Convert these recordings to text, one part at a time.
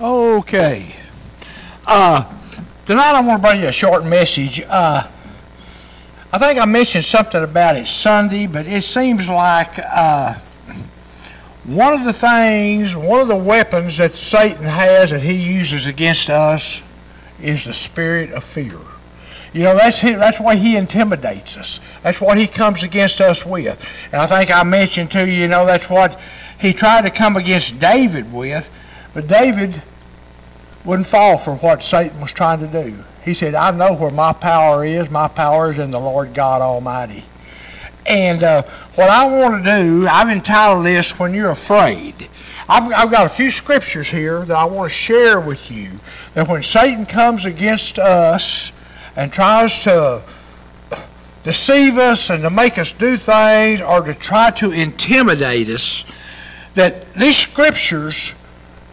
Okay. Uh, tonight I want to bring you a short message. Uh, I think I mentioned something about it Sunday, but it seems like uh, one of the things, one of the weapons that Satan has that he uses against us is the spirit of fear. You know, that's his, that's why he intimidates us. That's what he comes against us with. And I think I mentioned to you, you know, that's what he tried to come against David with, but David wouldn't fall for what Satan was trying to do. He said, I know where my power is. My power is in the Lord God Almighty. And uh, what I want to do, I've entitled this When You're Afraid. I've, I've got a few scriptures here that I want to share with you. That when Satan comes against us and tries to deceive us and to make us do things or to try to intimidate us, that these scriptures,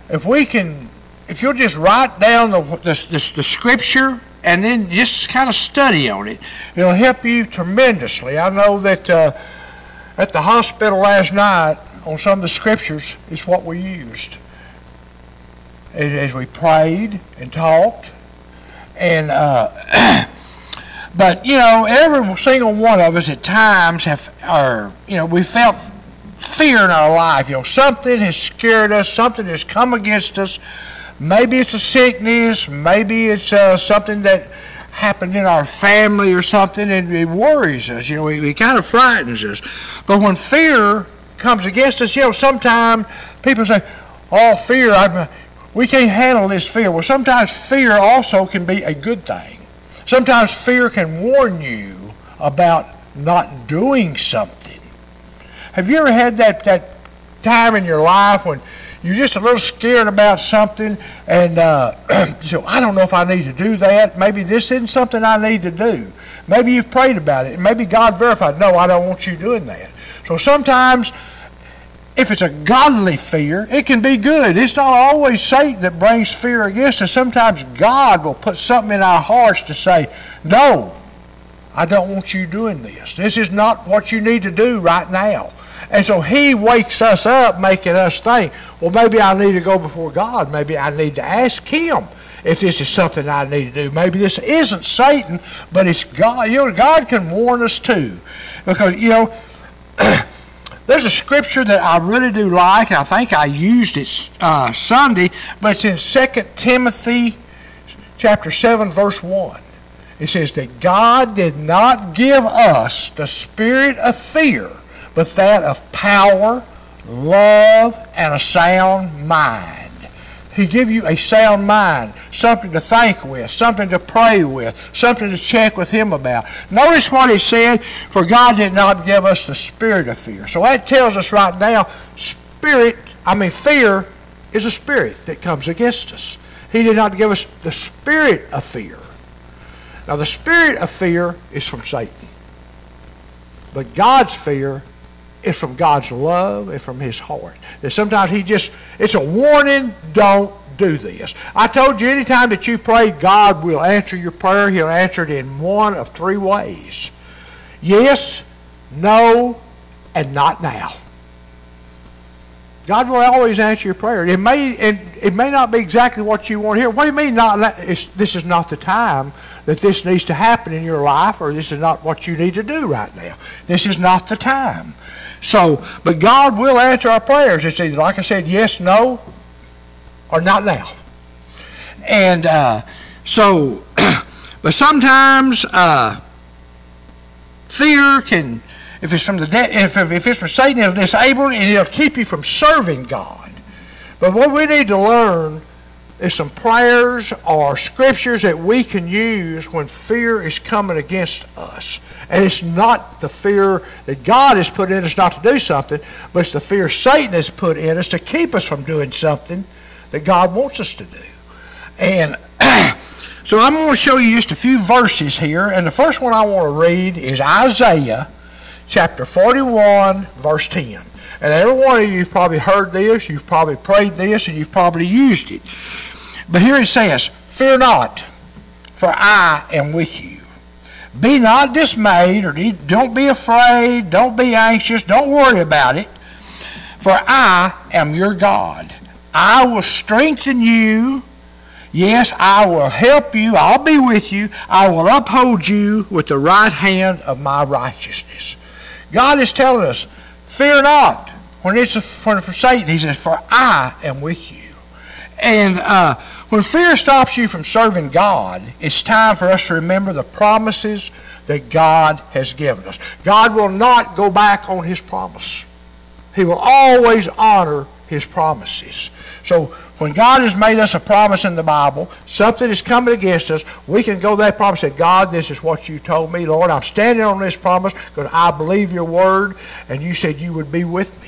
if we can if you'll just write down the, the, the, the scripture and then just kind of study on it, it'll help you tremendously. I know that uh, at the hospital last night on some of the scriptures is what we used as we prayed and talked. And uh, but you know, every single one of us at times have, or you know, we felt fear in our life. You know, something has scared us, something has come against us Maybe it's a sickness, maybe it's uh, something that happened in our family or something, and it worries us. You know, it, it kind of frightens us. But when fear comes against us, you know, sometimes people say, "Oh, fear! I'm, we can't handle this fear." Well, sometimes fear also can be a good thing. Sometimes fear can warn you about not doing something. Have you ever had that that time in your life when you're just a little scared about something, and uh, so I don't know if I need to do that. Maybe this isn't something I need to do. Maybe you've prayed about it. Maybe God verified, no, I don't want you doing that. So sometimes, if it's a godly fear, it can be good. It's not always Satan that brings fear against us. Sometimes God will put something in our hearts to say, no, I don't want you doing this. This is not what you need to do right now. And so he wakes us up, making us think, well, maybe I need to go before God. Maybe I need to ask him if this is something I need to do. Maybe this isn't Satan, but it's God. You know, God can warn us too. Because, you know, there's a scripture that I really do like. I think I used it uh, Sunday, but it's in 2 Timothy chapter 7, verse 1. It says that God did not give us the spirit of fear, but that of power, love, and a sound mind. He give you a sound mind, something to think with, something to pray with, something to check with Him about. Notice what He said, for God did not give us the spirit of fear. So that tells us right now, spirit, I mean fear, is a spirit that comes against us. He did not give us the spirit of fear. Now the spirit of fear is from Satan. But God's fear it's from God's love and from His heart. That sometimes He just, it's a warning, don't do this. I told you anytime that you pray, God will answer your prayer. He'll answer it in one of three ways yes, no, and not now. God will always answer your prayer. It may, it, may not be exactly what you want hear. What do you mean not? this is not the time that this needs to happen in your life, or this is not what you need to do right now. This is not the time. So, but God will answer our prayers. It's either, like I said, yes, no, or not now. And uh, so, but sometimes uh, fear can, if it's from the de- if, if it's from Satan, it'll disable and it'll keep you from serving God. But what we need to learn is some prayers or scriptures that we can use when fear is coming against us. And it's not the fear that God has put in us not to do something, but it's the fear Satan has put in us to keep us from doing something that God wants us to do. And so I'm going to show you just a few verses here. And the first one I want to read is Isaiah chapter 41, verse 10. And every one of you have probably heard this, you've probably prayed this, and you've probably used it. But here it says, Fear not, for I am with you. Be not dismayed, or don't be afraid, don't be anxious, don't worry about it. For I am your God. I will strengthen you. Yes, I will help you. I'll be with you. I will uphold you with the right hand of my righteousness. God is telling us, fear not. When it's for, Satan, he says, for I am with you. And uh, when fear stops you from serving God, it's time for us to remember the promises that God has given us. God will not go back on his promise. He will always honor his promises. So when God has made us a promise in the Bible, something is coming against us, we can go that promise and say, God, this is what you told me. Lord, I'm standing on this promise because I believe your word, and you said you would be with me.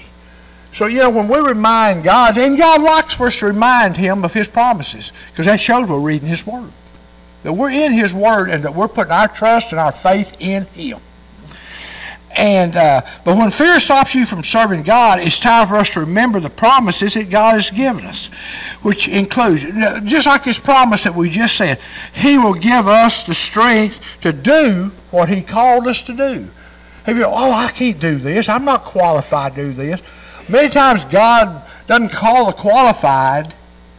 So, you know, when we remind God, and God likes for us to remind him of his promises, because that shows we're reading his word. That we're in his word and that we're putting our trust and our faith in him. And uh, but when fear stops you from serving God, it's time for us to remember the promises that God has given us, which includes just like this promise that we just said, He will give us the strength to do what He called us to do. If you go, oh, I can't do this. I'm not qualified to do this. Many times God doesn't call the qualified;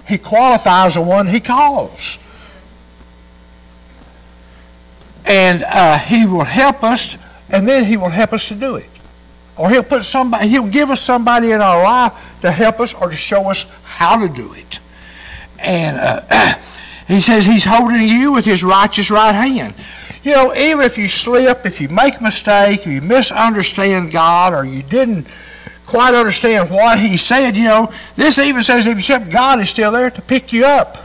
He qualifies the one He calls and uh, He will help us and then he will help us to do it. Or he'll put somebody, he'll give us somebody in our life to help us or to show us how to do it. And uh, he says he's holding you with his righteous right hand. You know, even if you slip, if you make a mistake, if you misunderstand God, or you didn't quite understand what he said, you know, this even says if you slip, God is still there to pick you up.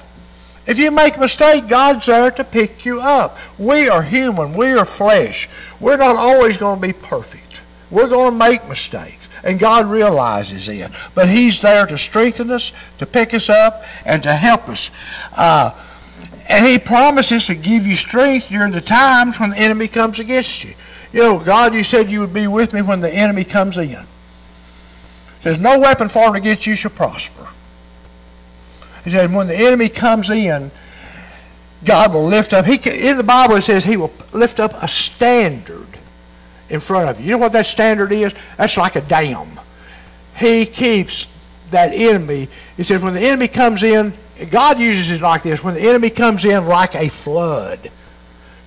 If you make a mistake, God's there to pick you up. We are human. We are flesh. We're not always going to be perfect. We're going to make mistakes. And God realizes it. But He's there to strengthen us, to pick us up, and to help us. Uh, and He promises to give you strength during the times when the enemy comes against you. You know, God, you said you would be with me when the enemy comes in. There's no weapon formed against you shall prosper. He said, when the enemy comes in, God will lift up. He in the Bible it says He will lift up a standard in front of you. You know what that standard is? That's like a dam. He keeps that enemy. He says when the enemy comes in, God uses it like this. When the enemy comes in like a flood,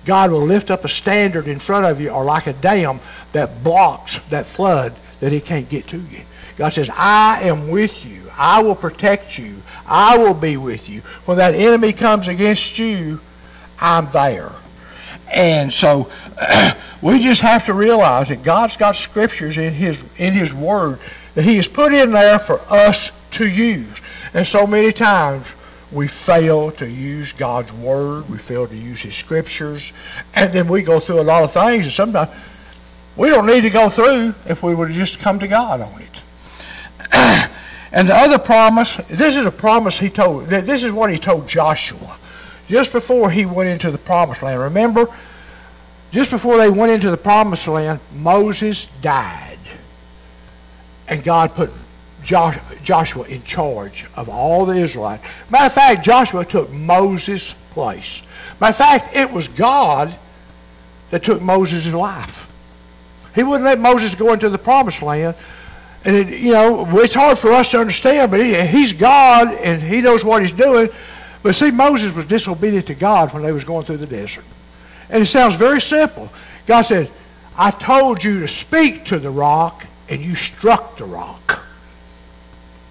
God will lift up a standard in front of you or like a dam that blocks that flood that he can't get to you. God says, I am with you. I will protect you. I will be with you. When that enemy comes against you, I'm there. And so we just have to realize that God's got scriptures in his in his word that he has put in there for us to use. And so many times we fail to use God's word, we fail to use his scriptures, and then we go through a lot of things and sometimes we don't need to go through if we would just come to God on it. And the other promise, this is a promise he told, this is what he told Joshua just before he went into the promised land. Remember, just before they went into the promised land, Moses died. And God put Joshua in charge of all the Israelites. Matter of fact, Joshua took Moses' place. Matter of fact, it was God that took Moses' life. He wouldn't let Moses go into the promised land and it, you know, it's hard for us to understand, but he, he's God and he knows what he's doing. But see, Moses was disobedient to God when they was going through the desert. And it sounds very simple. God said, I told you to speak to the rock, and you struck the rock.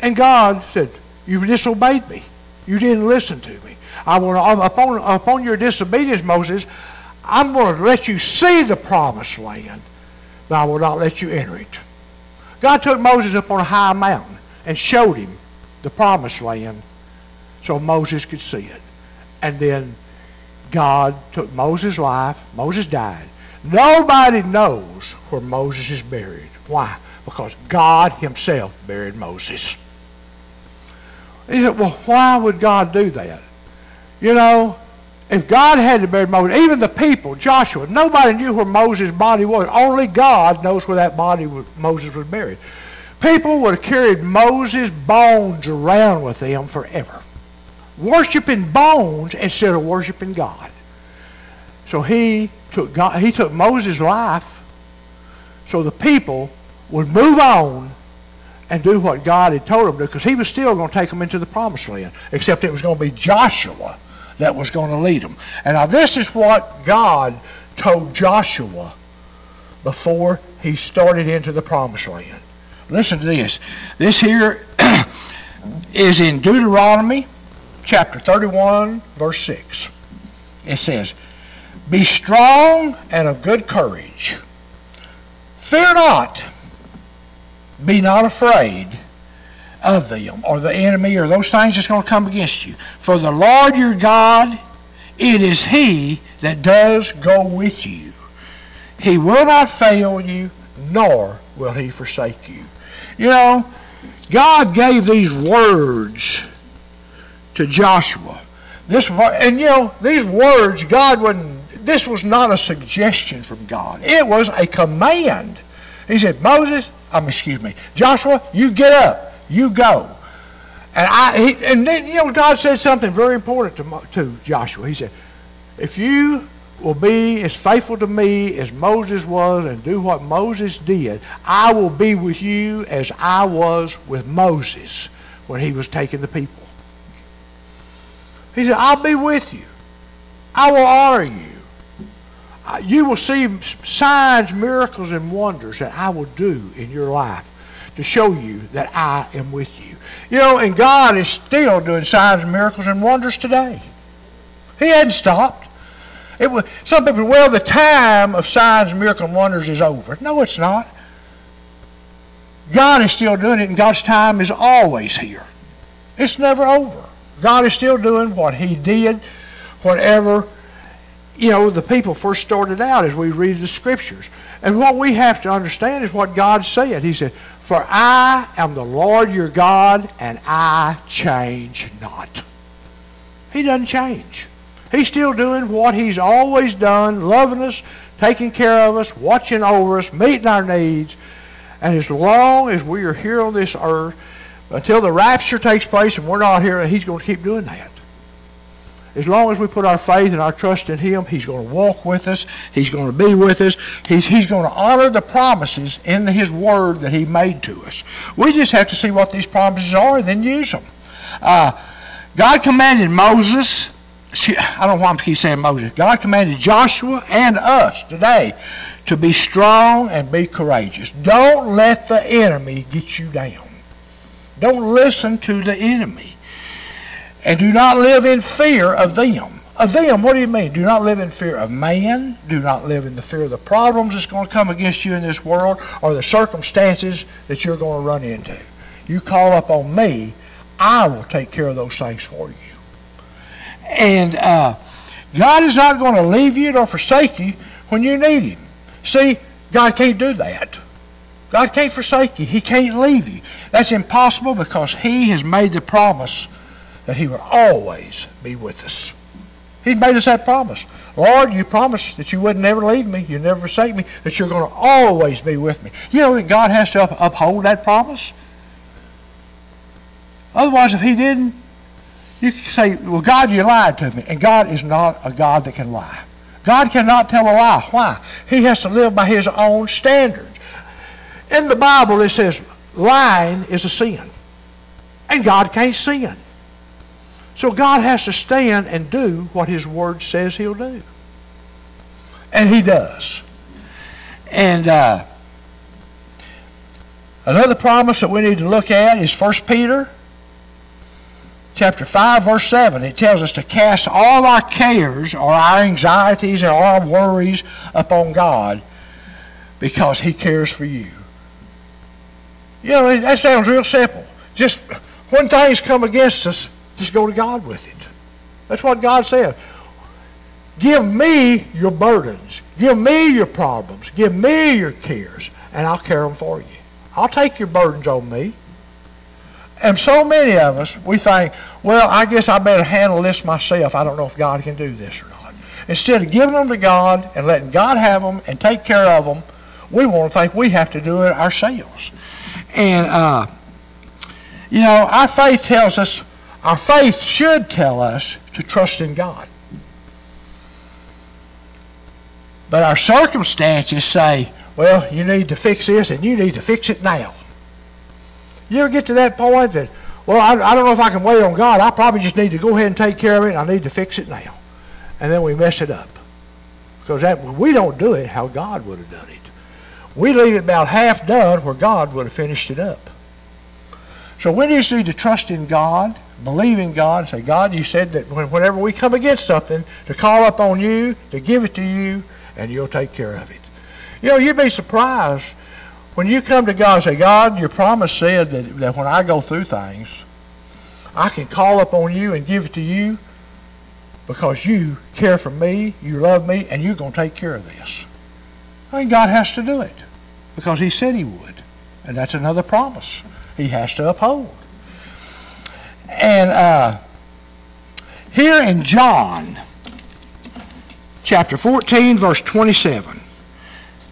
And God said, You disobeyed me. You didn't listen to me. I want upon, upon your disobedience, Moses, I'm going to let you see the promised land, but I will not let you enter it. God took Moses up on a high mountain and showed him the promised land so Moses could see it. And then God took Moses' life. Moses died. Nobody knows where Moses is buried. Why? Because God himself buried Moses. He said, well, why would God do that? You know, if God had to bury Moses, even the people, Joshua, nobody knew where Moses' body was. Only God knows where that body was, Moses was buried. People would have carried Moses' bones around with them forever, worshiping bones instead of worshiping God. So he took God, he took Moses' life, so the people would move on and do what God had told them to because he was still going to take them into the promised land, except it was going to be Joshua that was going to lead them. And now this is what God told Joshua before he started into the promised land. Listen to this. This here is in Deuteronomy chapter 31, verse 6. It says, Be strong and of good courage. Fear not, be not afraid of them or the enemy or those things that's going to come against you. For the Lord your God, it is He that does go with you. He will not fail you, nor will He forsake you. You know, God gave these words to Joshua. This and you know these words, God wouldn't. This was not a suggestion from God. It was a command. He said, Moses, um, excuse me, Joshua, you get up, you go. And I, he, and then you know, God said something very important to to Joshua. He said, if you will be as faithful to me as Moses was and do what Moses did, I will be with you as I was with Moses when he was taking the people. He said, I'll be with you. I will honor you. You will see signs, miracles, and wonders that I will do in your life to show you that I am with you. You know, and God is still doing signs, and miracles, and wonders today. He hadn't stopped. It was, some people, well, the time of signs, miracles, and wonders is over. No, it's not. God is still doing it, and God's time is always here. It's never over. God is still doing what He did whatever, you know, the people first started out as we read the Scriptures. And what we have to understand is what God said. He said, For I am the Lord your God, and I change not. He doesn't change. He's still doing what he's always done, loving us, taking care of us, watching over us, meeting our needs. And as long as we are here on this earth, until the rapture takes place and we're not here, he's going to keep doing that. As long as we put our faith and our trust in him, he's going to walk with us. He's going to be with us. He's, he's going to honor the promises in his word that he made to us. We just have to see what these promises are and then use them. Uh, God commanded Moses I don't want to keep saying Moses. God commanded Joshua and us today to be strong and be courageous. Don't let the enemy get you down. Don't listen to the enemy. And do not live in fear of them. Of them, what do you mean? Do not live in fear of man. Do not live in the fear of the problems that's going to come against you in this world or the circumstances that you're going to run into. You call up on me, I will take care of those things for you. And uh, God is not going to leave you nor forsake you when you need Him. See, God can't do that. God can't forsake you. He can't leave you. That's impossible because He has made the promise that He will always be with us. He made us that promise. Lord, you promised that you would never leave me, you never forsake me, that you're going to always be with me. You know that God has to uphold that promise? Otherwise, if He didn't, you can say, well, God, you lied to me. And God is not a God that can lie. God cannot tell a lie. Why? He has to live by his own standards. In the Bible, it says lying is a sin. And God can't sin. So God has to stand and do what his word says he'll do. And he does. And uh, another promise that we need to look at is 1 Peter chapter 5, verse 7, it tells us to cast all our cares or our anxieties or our worries upon God because He cares for you. You know, that sounds real simple. Just when things come against us, just go to God with it. That's what God said. Give me your burdens. Give me your problems. Give me your cares, and I'll carry them for you. I'll take your burdens on me. And so many of us, we think, well, I guess I better handle this myself. I don't know if God can do this or not. Instead of giving them to God and letting God have them and take care of them, we want to think we have to do it ourselves. And, uh, you know, our faith tells us, our faith should tell us to trust in God. But our circumstances say, well, you need to fix this and you need to fix it now. You ever get to that point that, well, I, I don't know if I can wait on God. I probably just need to go ahead and take care of it. I need to fix it now. And then we mess it up. Because that, we don't do it how God would have done it. We leave it about half done where God would have finished it up. So we just need to trust in God, believe in God, say, God, you said that whenever we come against something, to call up on you, to give it to you, and you'll take care of it. You know, you'd be surprised when you come to God and say, God, your promise said that, that when I go through things, I can call up on you and give it to you because you care for me, you love me, and you're going to take care of this. I mean, God has to do it because he said he would. And that's another promise he has to uphold. And uh, here in John chapter 14, verse 27.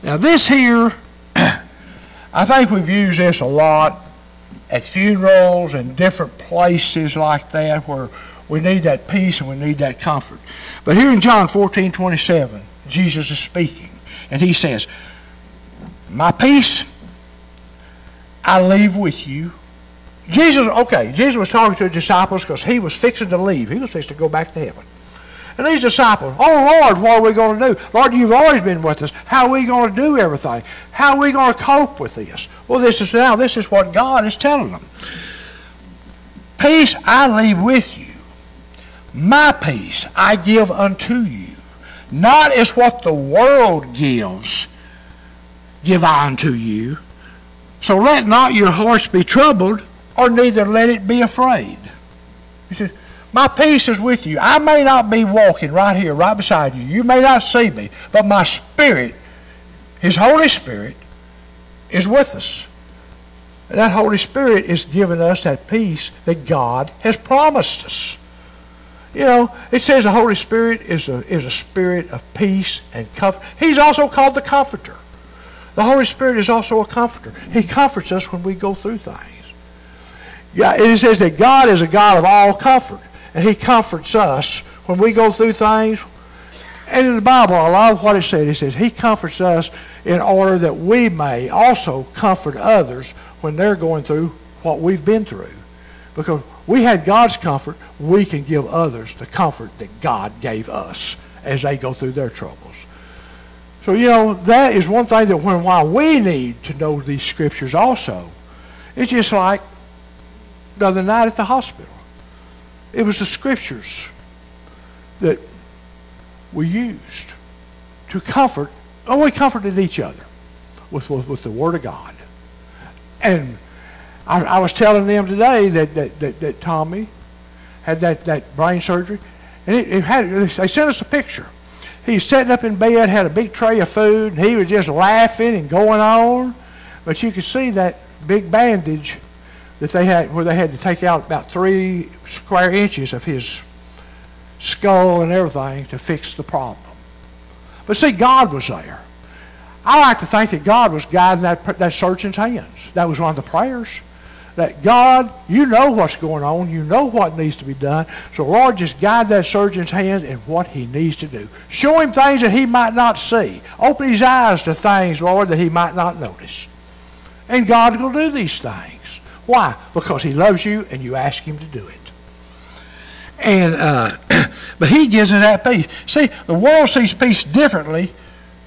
Now, this here, I think we've used this a lot at funerals and different places like that where we need that peace and we need that comfort. But here in John 14, 27, Jesus is speaking, and he says, My peace I leave with you. Jesus, okay, Jesus was talking to the disciples because he was fixing to leave. He was fixing to go back to heaven. And these disciples, oh Lord, what are we going to do? Lord, you've always been with us. How are we going to do everything? How are we going to cope with this? Well, this is now, this is what God is telling them. Peace I leave with you. My peace I give unto you. Not as what the world gives, give I unto you. So let not your hearts be troubled, or neither let it be afraid. He said, My peace is with you. I may not be walking right here, right beside you. You may not see me, but my spirit, His Holy Spirit, is with us. And that Holy Spirit is giving us that peace that God has promised us. You know, it says the Holy Spirit is a, is a spirit of peace and comfort. He's also called the Comforter. The Holy Spirit is also a comforter. He comforts us when we go through things. Yeah, it says that God is a God of all comfort, and He comforts us when we go through things. And in the Bible, I love what it said. It says He comforts us in order that we may also comfort others when they're going through what we've been through. Because we had God's comfort, we can give others the comfort that God gave us as they go through their troubles. So, you know, that is one thing that when while we need to know these scriptures also, it's just like the other night at the hospital. It was the scriptures that we used to comfort, and we comforted each other with, with, with the Word of God. And I, I, was telling them today that, that, that, that Tommy had that, that brain surgery, and it, it had, they sent us a picture He's sitting up in bed, had a big tray of food, and he was just laughing and going on. But you could see that big bandage that they had, where they had to take out about three square inches of his skull and everything to fix the problem. But see, God was there. I like to think that God was guiding that, that surgeon's hands. That was one of the prayers that God, you know what's going on. You know what needs to be done. So, Lord, just guide that surgeon's hands in what he needs to do. Show him things that he might not see. Open his eyes to things, Lord, that he might not notice. And God will do these things. Why? Because he loves you and you ask him to do it. And uh, but he gives us that peace. See, the world sees peace differently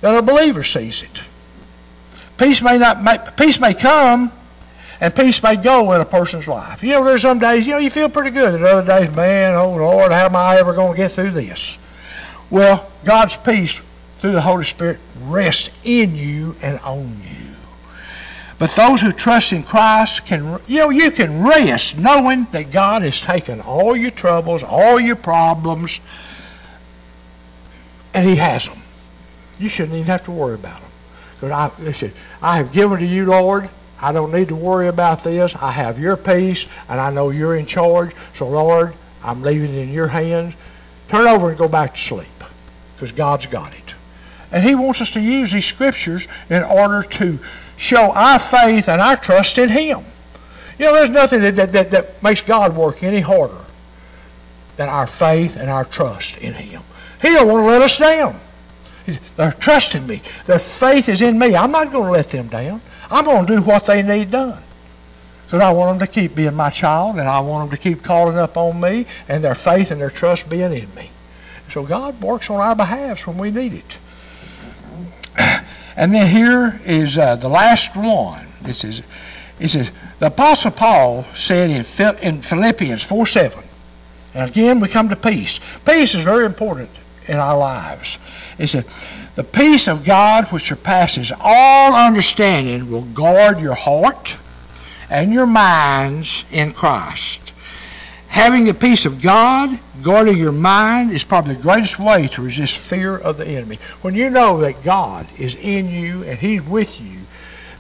than a believer sees it. Peace may not make, peace may come and peace may go in a person's life. You know, there's some days, you know, you feel pretty good, and other days, man, oh Lord, how am I ever going to get through this? Well, God's peace through the Holy Spirit rests in you and on you. But those who trust in Christ can, you know, you can rest knowing that God has taken all your troubles, all your problems, and He has them. You shouldn't even have to worry about them. Because I, said, I have given to you, Lord, I don't need to worry about this. I have your peace, and I know you're in charge. So, Lord, I'm leaving it in your hands. Turn over and go back to sleep because God's got it. And He wants us to use these scriptures in order to show our faith and our trust in Him. You know, there's nothing that, that, that, that makes God work any harder than our faith and our trust in Him. He don't want to let us down. They're trusting me. Their faith is in me. I'm not going to let them down. I'm going to do what they need done. Because I want them to keep being my child, and I want them to keep calling up on me, and their faith and their trust being in me. So God works on our behalf when we need it. And then here is uh, the last one. This is, it says, the Apostle Paul said in, in Philippians 4 7, and again we come to peace. Peace is very important in our lives. It said, the peace of God which surpasses all understanding will guard your heart and your minds in Christ. Having the peace of God, guarding your mind, is probably the greatest way to resist fear of the enemy. When you know that God is in you and He's with you,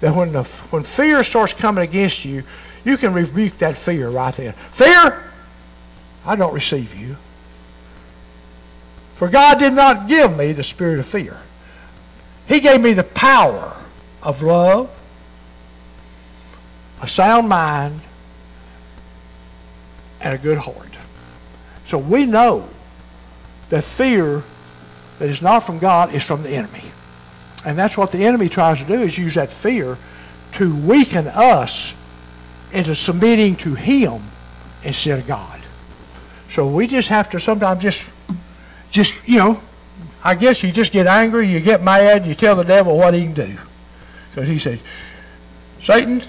that when, the, when fear starts coming against you, you can rebuke that fear right then. Fear, I don't receive you. For God did not give me the spirit of fear. He gave me the power of love, a sound mind, and a good heart. So we know that fear that is not from God is from the enemy. And that's what the enemy tries to do is use that fear to weaken us into submitting to him instead of God. So we just have to sometimes just just, you know, I guess you just get angry, you get mad, you tell the devil what he can do. Because he says, Satan,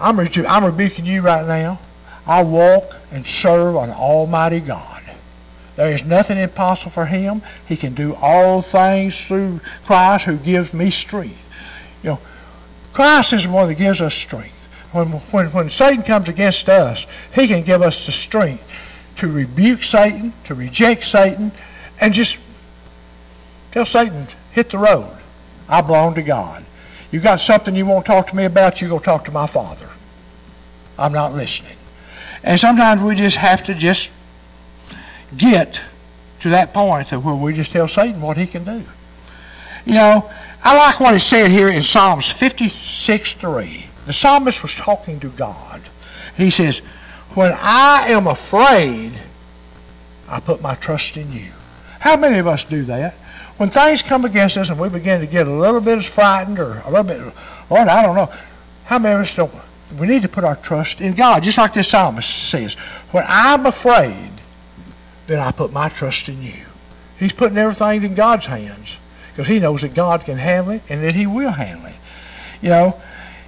I'm, I'm rebuking you right now. I walk and serve an almighty God. There is nothing impossible for him. He can do all things through Christ who gives me strength. You know, Christ is the one that gives us strength. When, when, when Satan comes against us, he can give us the strength to rebuke Satan, to reject Satan, and just tell Satan, hit the road. I belong to God. You got something you want to talk to me about, you go talk to my Father. I'm not listening. And sometimes we just have to just get to that point where we just tell Satan what he can do. You know, I like what it said here in Psalms 56 3. The psalmist was talking to God. He says, When I am afraid, I put my trust in you. How many of us do that? When things come against us and we begin to get a little bit frightened or a little bit, Lord, I don't know. How many of us don't? We need to put our trust in God, just like this psalmist says. When I'm afraid, then I put my trust in you. He's putting everything in God's hands because he knows that God can handle it and that he will handle it. You know,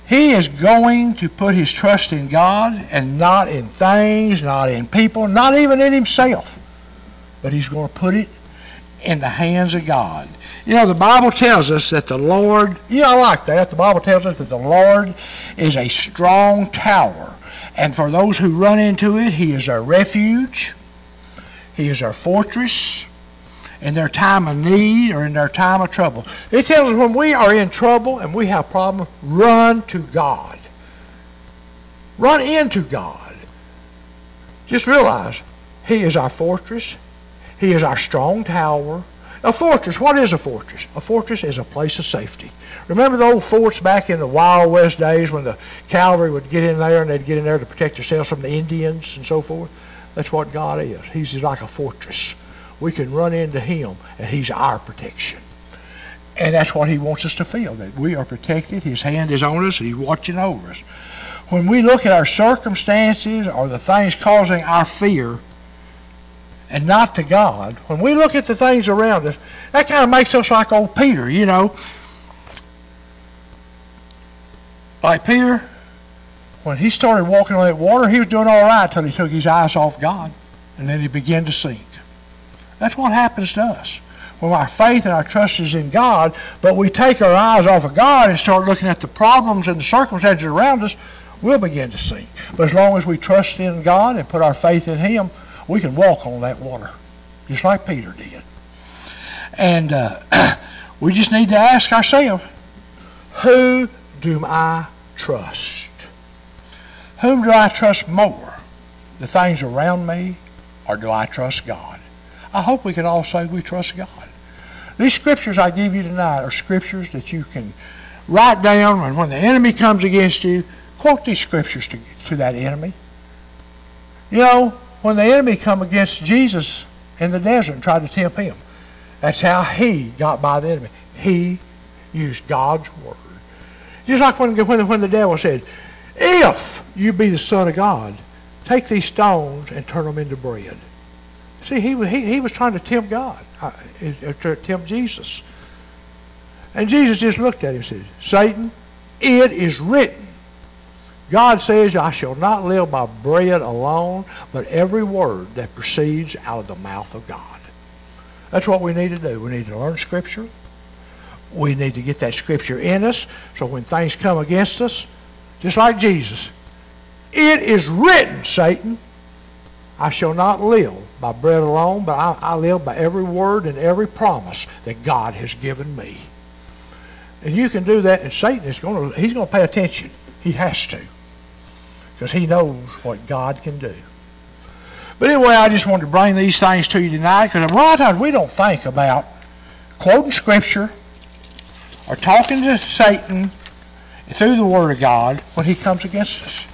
he is going to put his trust in God and not in things, not in people, not even in himself. But he's going to put it in the hands of God. You know, the Bible tells us that the Lord, you know, I like that. The Bible tells us that the Lord is a strong tower. And for those who run into it, He is our refuge. He is our fortress in their time of need or in their time of trouble. It tells us when we are in trouble and we have problems, run to God. Run into God. Just realize He is our fortress. He is our strong tower. A fortress, what is a fortress? A fortress is a place of safety. Remember the old forts back in the Wild West days when the cavalry would get in there and they'd get in there to protect themselves from the Indians and so forth? That's what God is. He's like a fortress. We can run into Him and He's our protection. And that's what He wants us to feel, that we are protected. His hand is on us and He's watching over us. When we look at our circumstances or the things causing our fear, and not to God, when we look at the things around us, that kind of makes us like old Peter, you know. Like Peter, when he started walking on that water, he was doing all right until he took his eyes off God, and then he began to sink. That's what happens to us. When our faith and our trust is in God, but we take our eyes off of God and start looking at the problems and the circumstances around us, we'll begin to sink. But as long as we trust in God and put our faith in Him, we can walk on that water, just like Peter did. And uh, we just need to ask ourselves, who do I trust? Whom do I trust more? The things around me, or do I trust God? I hope we can all say we trust God. These scriptures I give you tonight are scriptures that you can write down, and when the enemy comes against you, quote these scriptures to, to that enemy. You know, when the enemy come against Jesus in the desert and tried to tempt him. That's how he got by the enemy. He used God's word. Just like when, when, when the devil said, if you be the Son of God, take these stones and turn them into bread. See, he, he, he was trying to tempt God, uh, uh, to tempt Jesus. And Jesus just looked at him and said, Satan, it is written. God says, I shall not live by bread alone, but every word that proceeds out of the mouth of God. That's what we need to do. We need to learn Scripture. We need to get that Scripture in us so when things come against us, just like Jesus, it is written, Satan, I shall not live by bread alone, but I, I live by every word and every promise that God has given me. And you can do that, and Satan is going to, he's going to pay attention. He has to. Because he knows what God can do. But anyway, I just wanted to bring these things to you tonight because a lot of times we don't think about quoting Scripture or talking to Satan through the Word of God when he comes against us.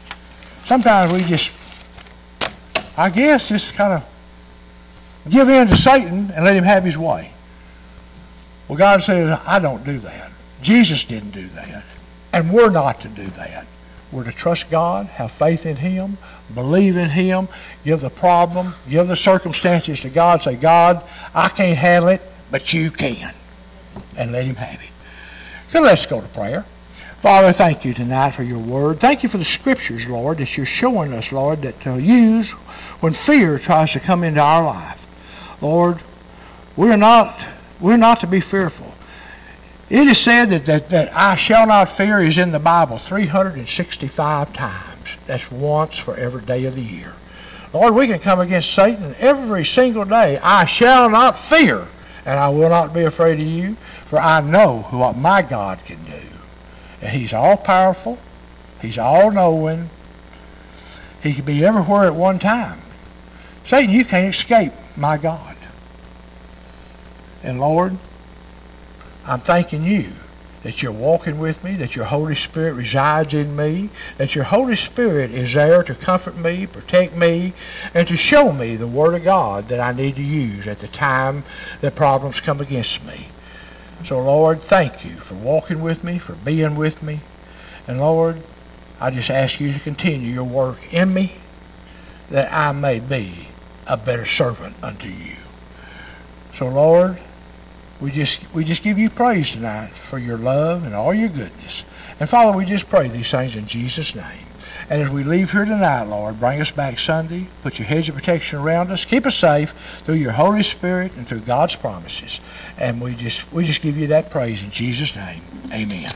Sometimes we just, I guess, just kind of give in to Satan and let him have his way. Well, God says, I don't do that. Jesus didn't do that. And we're not to do that. We're to trust God, have faith in Him, believe in Him, give the problem, give the circumstances to God. Say, God, I can't handle it, but you can. And let Him have it. So let's go to prayer. Father, thank you tonight for your word. Thank you for the scriptures, Lord, that you're showing us, Lord, that to use when fear tries to come into our life. Lord, we're not, we're not to be fearful. It is said that, that, that I shall not fear is in the Bible 365 times. That's once for every day of the year. Lord, we can come against Satan every single day. I shall not fear, and I will not be afraid of you, for I know what my God can do. And He's all powerful, He's all knowing, He can be everywhere at one time. Satan, you can't escape my God. And Lord, I'm thanking you that you're walking with me, that your Holy Spirit resides in me, that your Holy Spirit is there to comfort me, protect me, and to show me the Word of God that I need to use at the time that problems come against me. So, Lord, thank you for walking with me, for being with me. And, Lord, I just ask you to continue your work in me that I may be a better servant unto you. So, Lord, we just we just give you praise tonight for your love and all your goodness. And Father, we just pray these things in Jesus' name. And as we leave here tonight, Lord, bring us back Sunday. Put your hedge of protection around us. Keep us safe through your Holy Spirit and through God's promises. And we just we just give you that praise in Jesus' name. Amen.